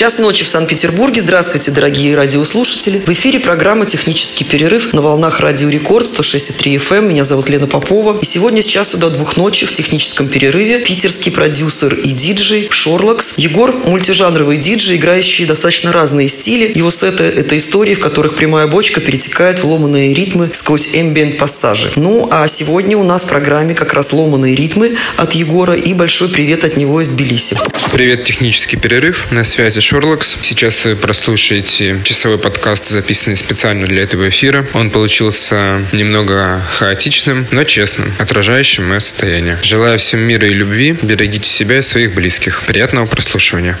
Час ночи в Санкт-Петербурге. Здравствуйте, дорогие радиослушатели. В эфире программа «Технический перерыв» на волнах Радио Рекорд 106,3 FM. Эм. Меня зовут Лена Попова. И сегодня с часу до двух ночи в техническом перерыве питерский продюсер и диджей Шорлакс. Егор – мультижанровый диджей, играющий достаточно разные стили. Его сеты – это истории, в которых прямая бочка перетекает в ломаные ритмы сквозь эмбиент пассажи. Ну, а сегодня у нас в программе как раз ломаные ритмы от Егора и большой привет от него из Тбилиси. Привет, технический перерыв. На связи Шорлокс. Сейчас вы прослушаете часовой подкаст, записанный специально для этого эфира. Он получился немного хаотичным, но честным, отражающим мое состояние. Желаю всем мира и любви, берегите себя и своих близких. Приятного прослушивания.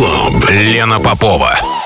Club. Лена Попова.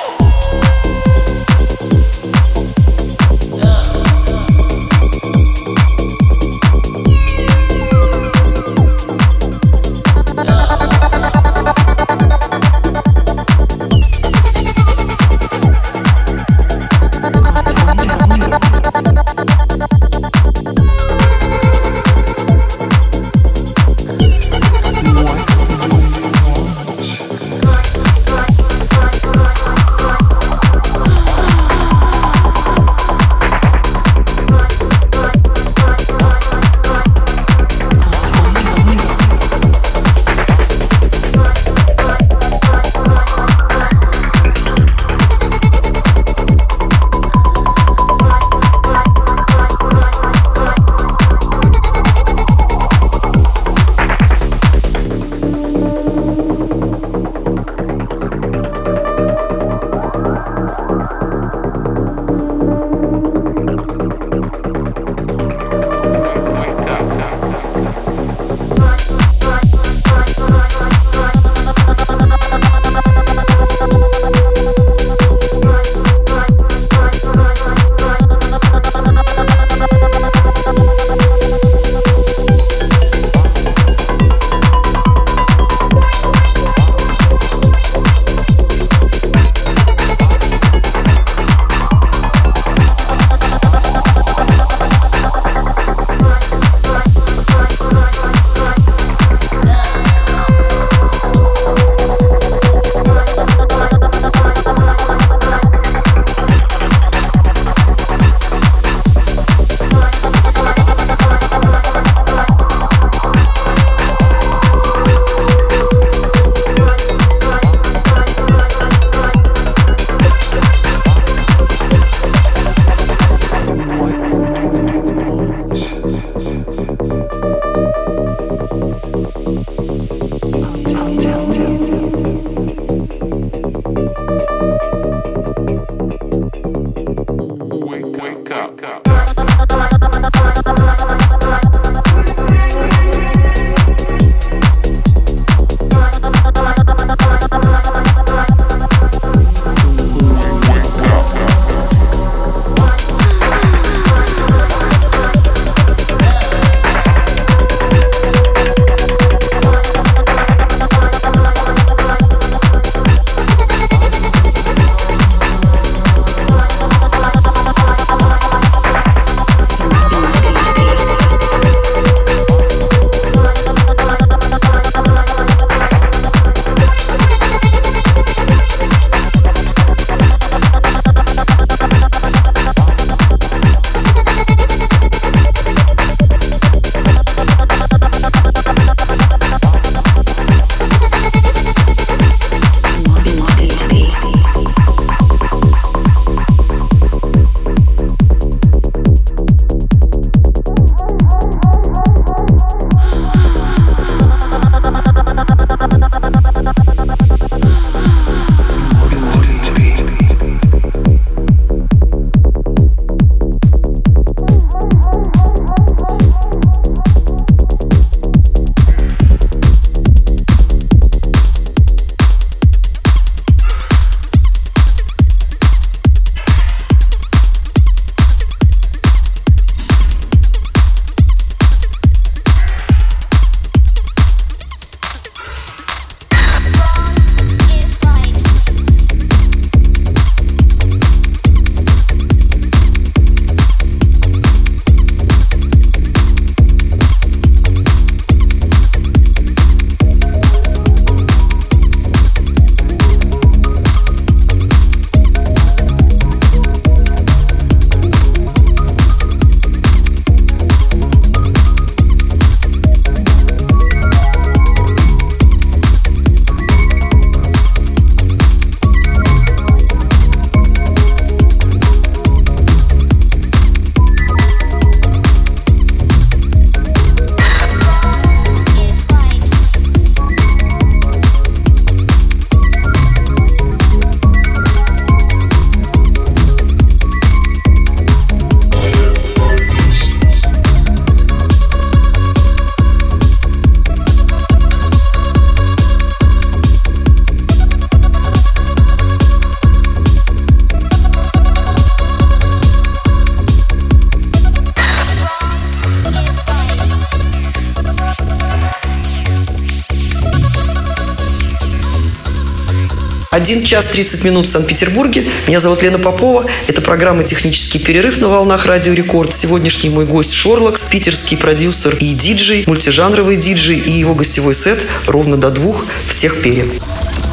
1 час 30 минут в Санкт-Петербурге. Меня зовут Лена Попова. Это программа «Технический перерыв» на волнах Радио Рекорд. Сегодняшний мой гость Шорлакс, питерский продюсер и диджей, мультижанровый диджей и его гостевой сет ровно до двух в Техпере.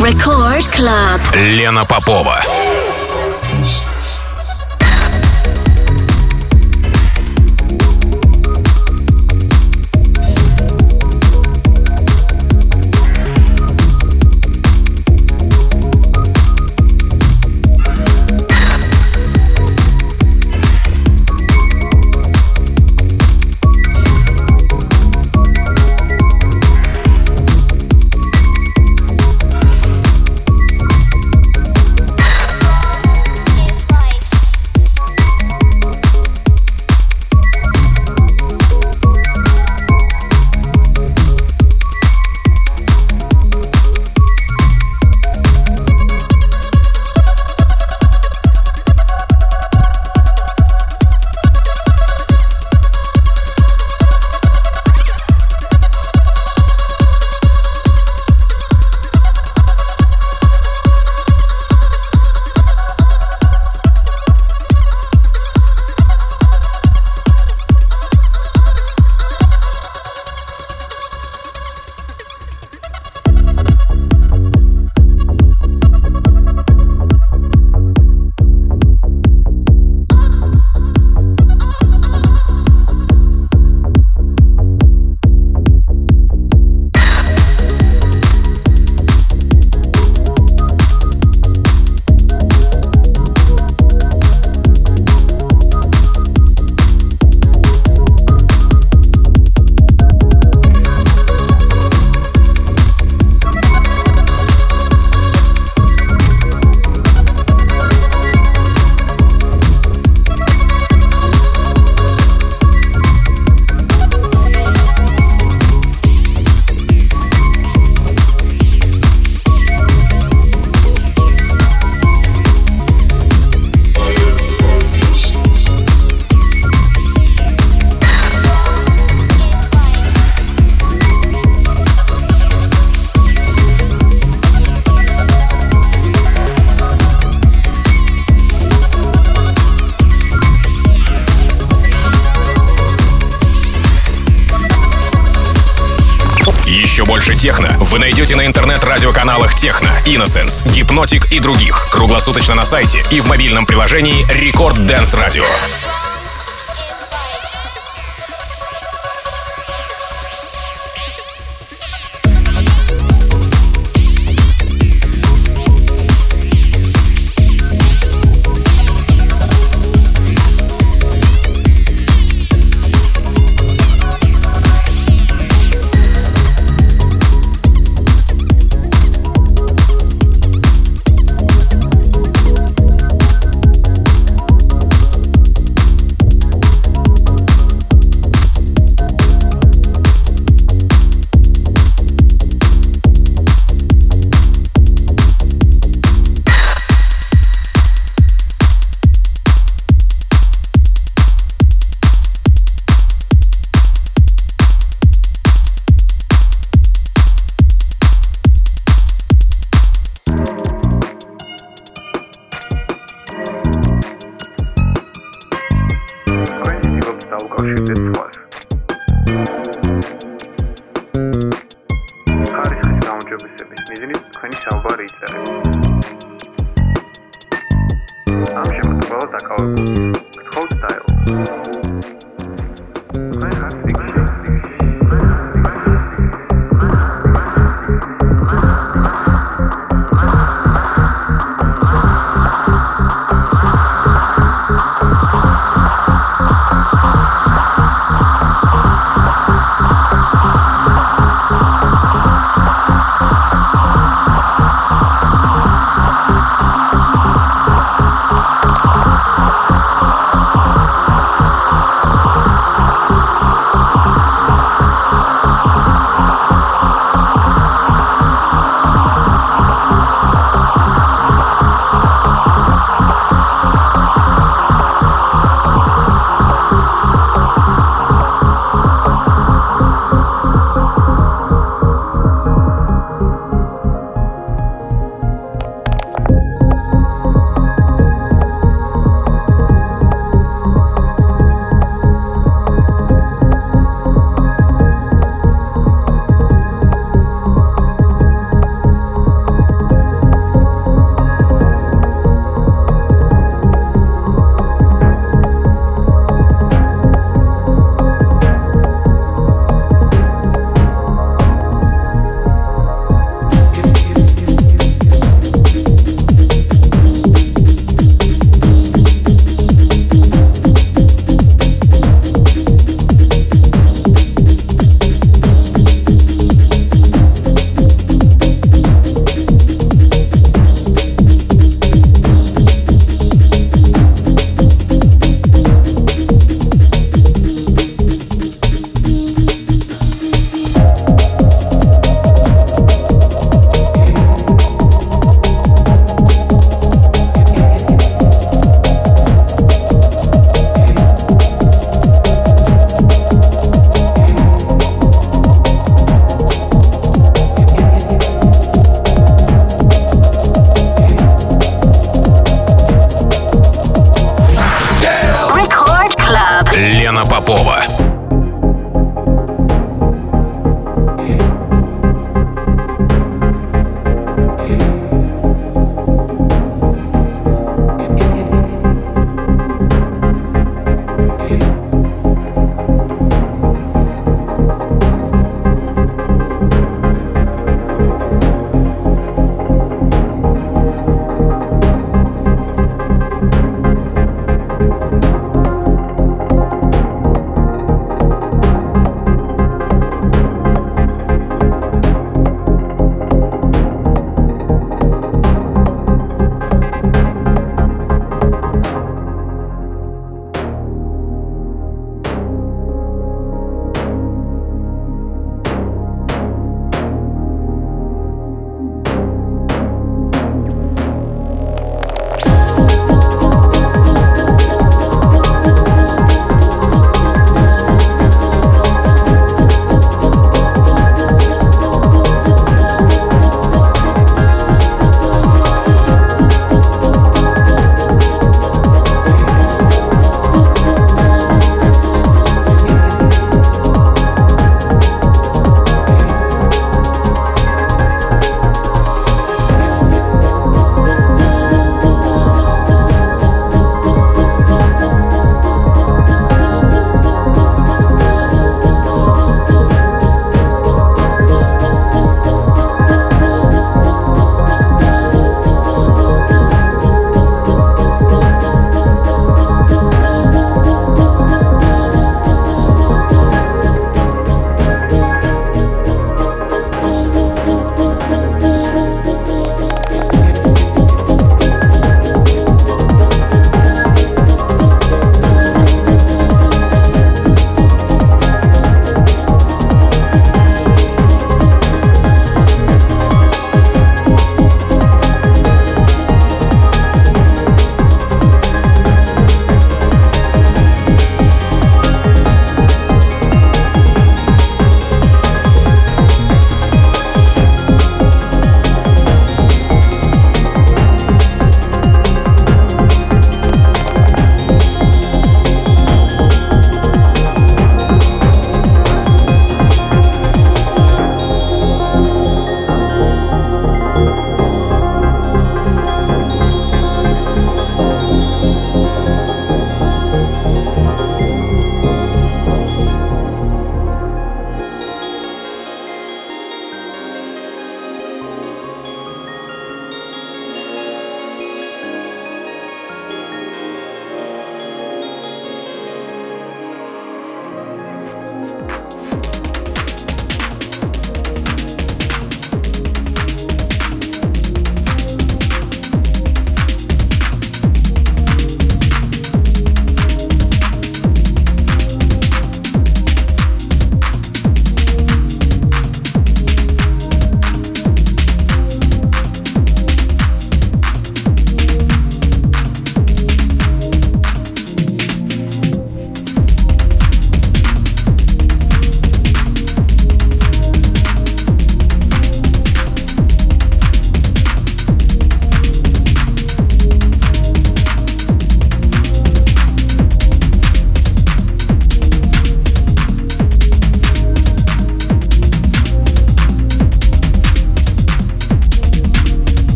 Record Club. Лена Попова. Техно, Innocence, Hypnotic и других. Круглосуточно на сайте и в мобильном приложении Record Dance Radio. Thank you.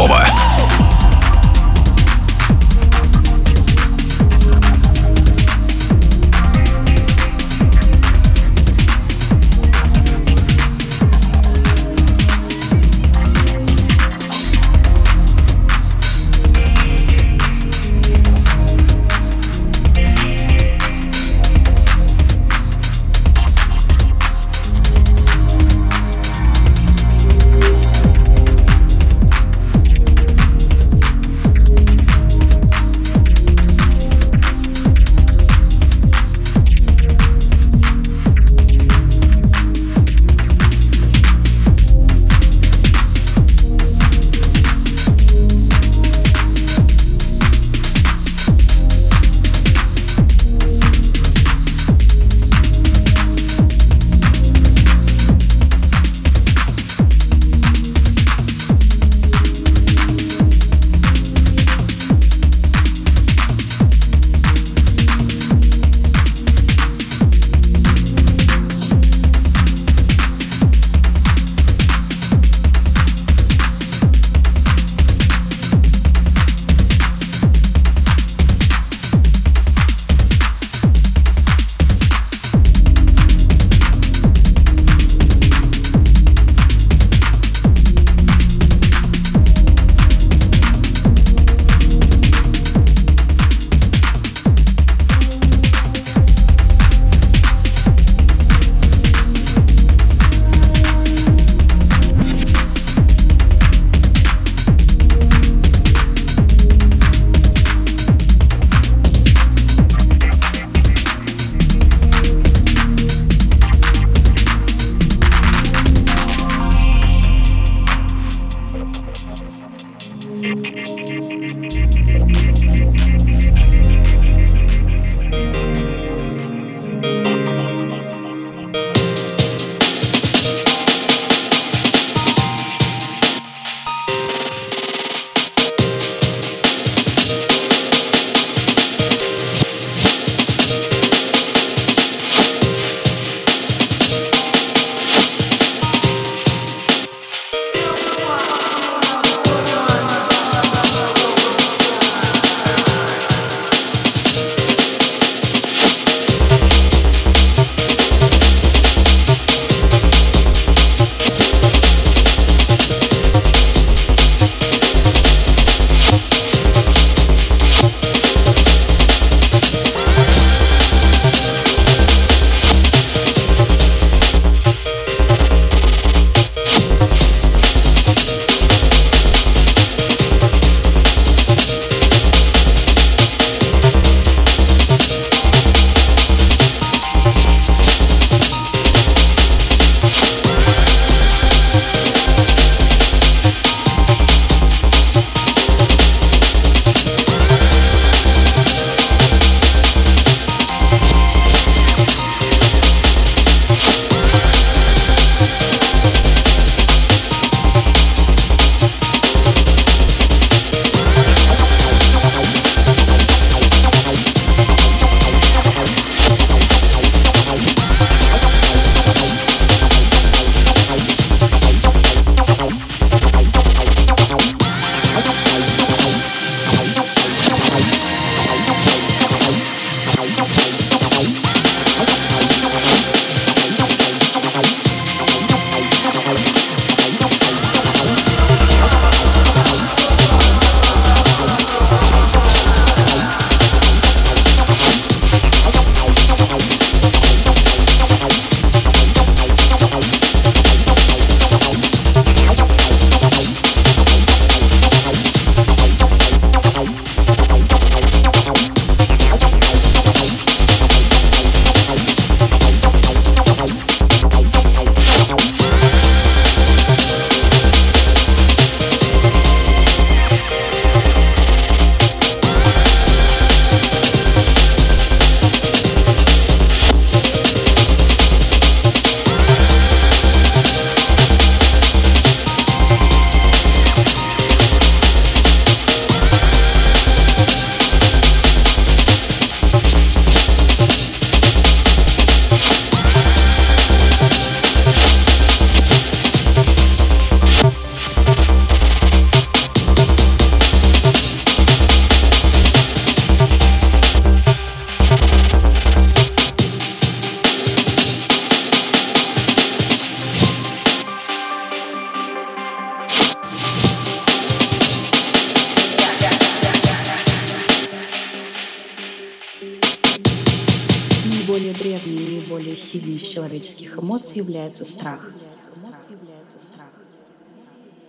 Попова.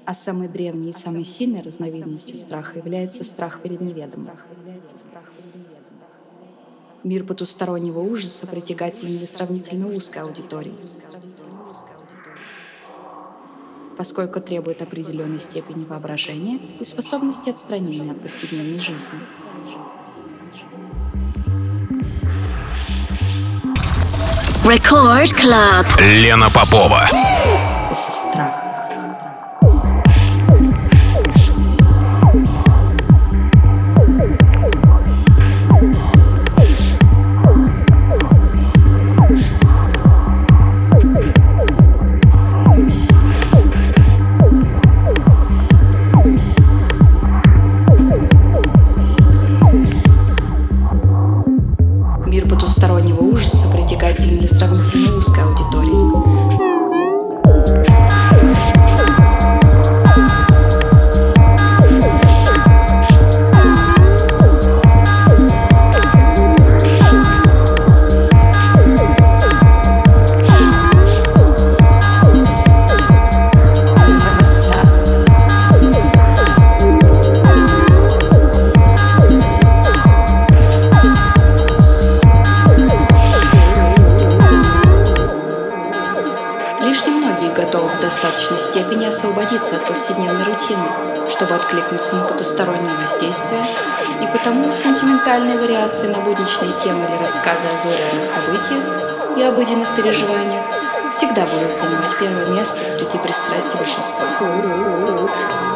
А самой древней и самой сильной разновидностью страха является страх перед неведомым. Мир потустороннего ужаса притягателен для сравнительно узкой аудитории, поскольку требует определенной степени воображения и способности отстранения от повседневной жизни. Record Club. Лена Попова. Это страх. Обыденных переживаниях всегда будут занимать первое место среди пристрастий большинства.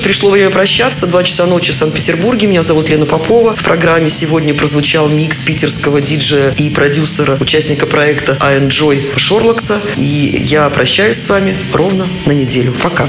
Что пришло время прощаться. Два часа ночи в Санкт-Петербурге. Меня зовут Лена Попова. В программе сегодня прозвучал микс питерского диджея и продюсера, участника проекта I Enjoy Шорлокса. И я прощаюсь с вами ровно на неделю. Пока.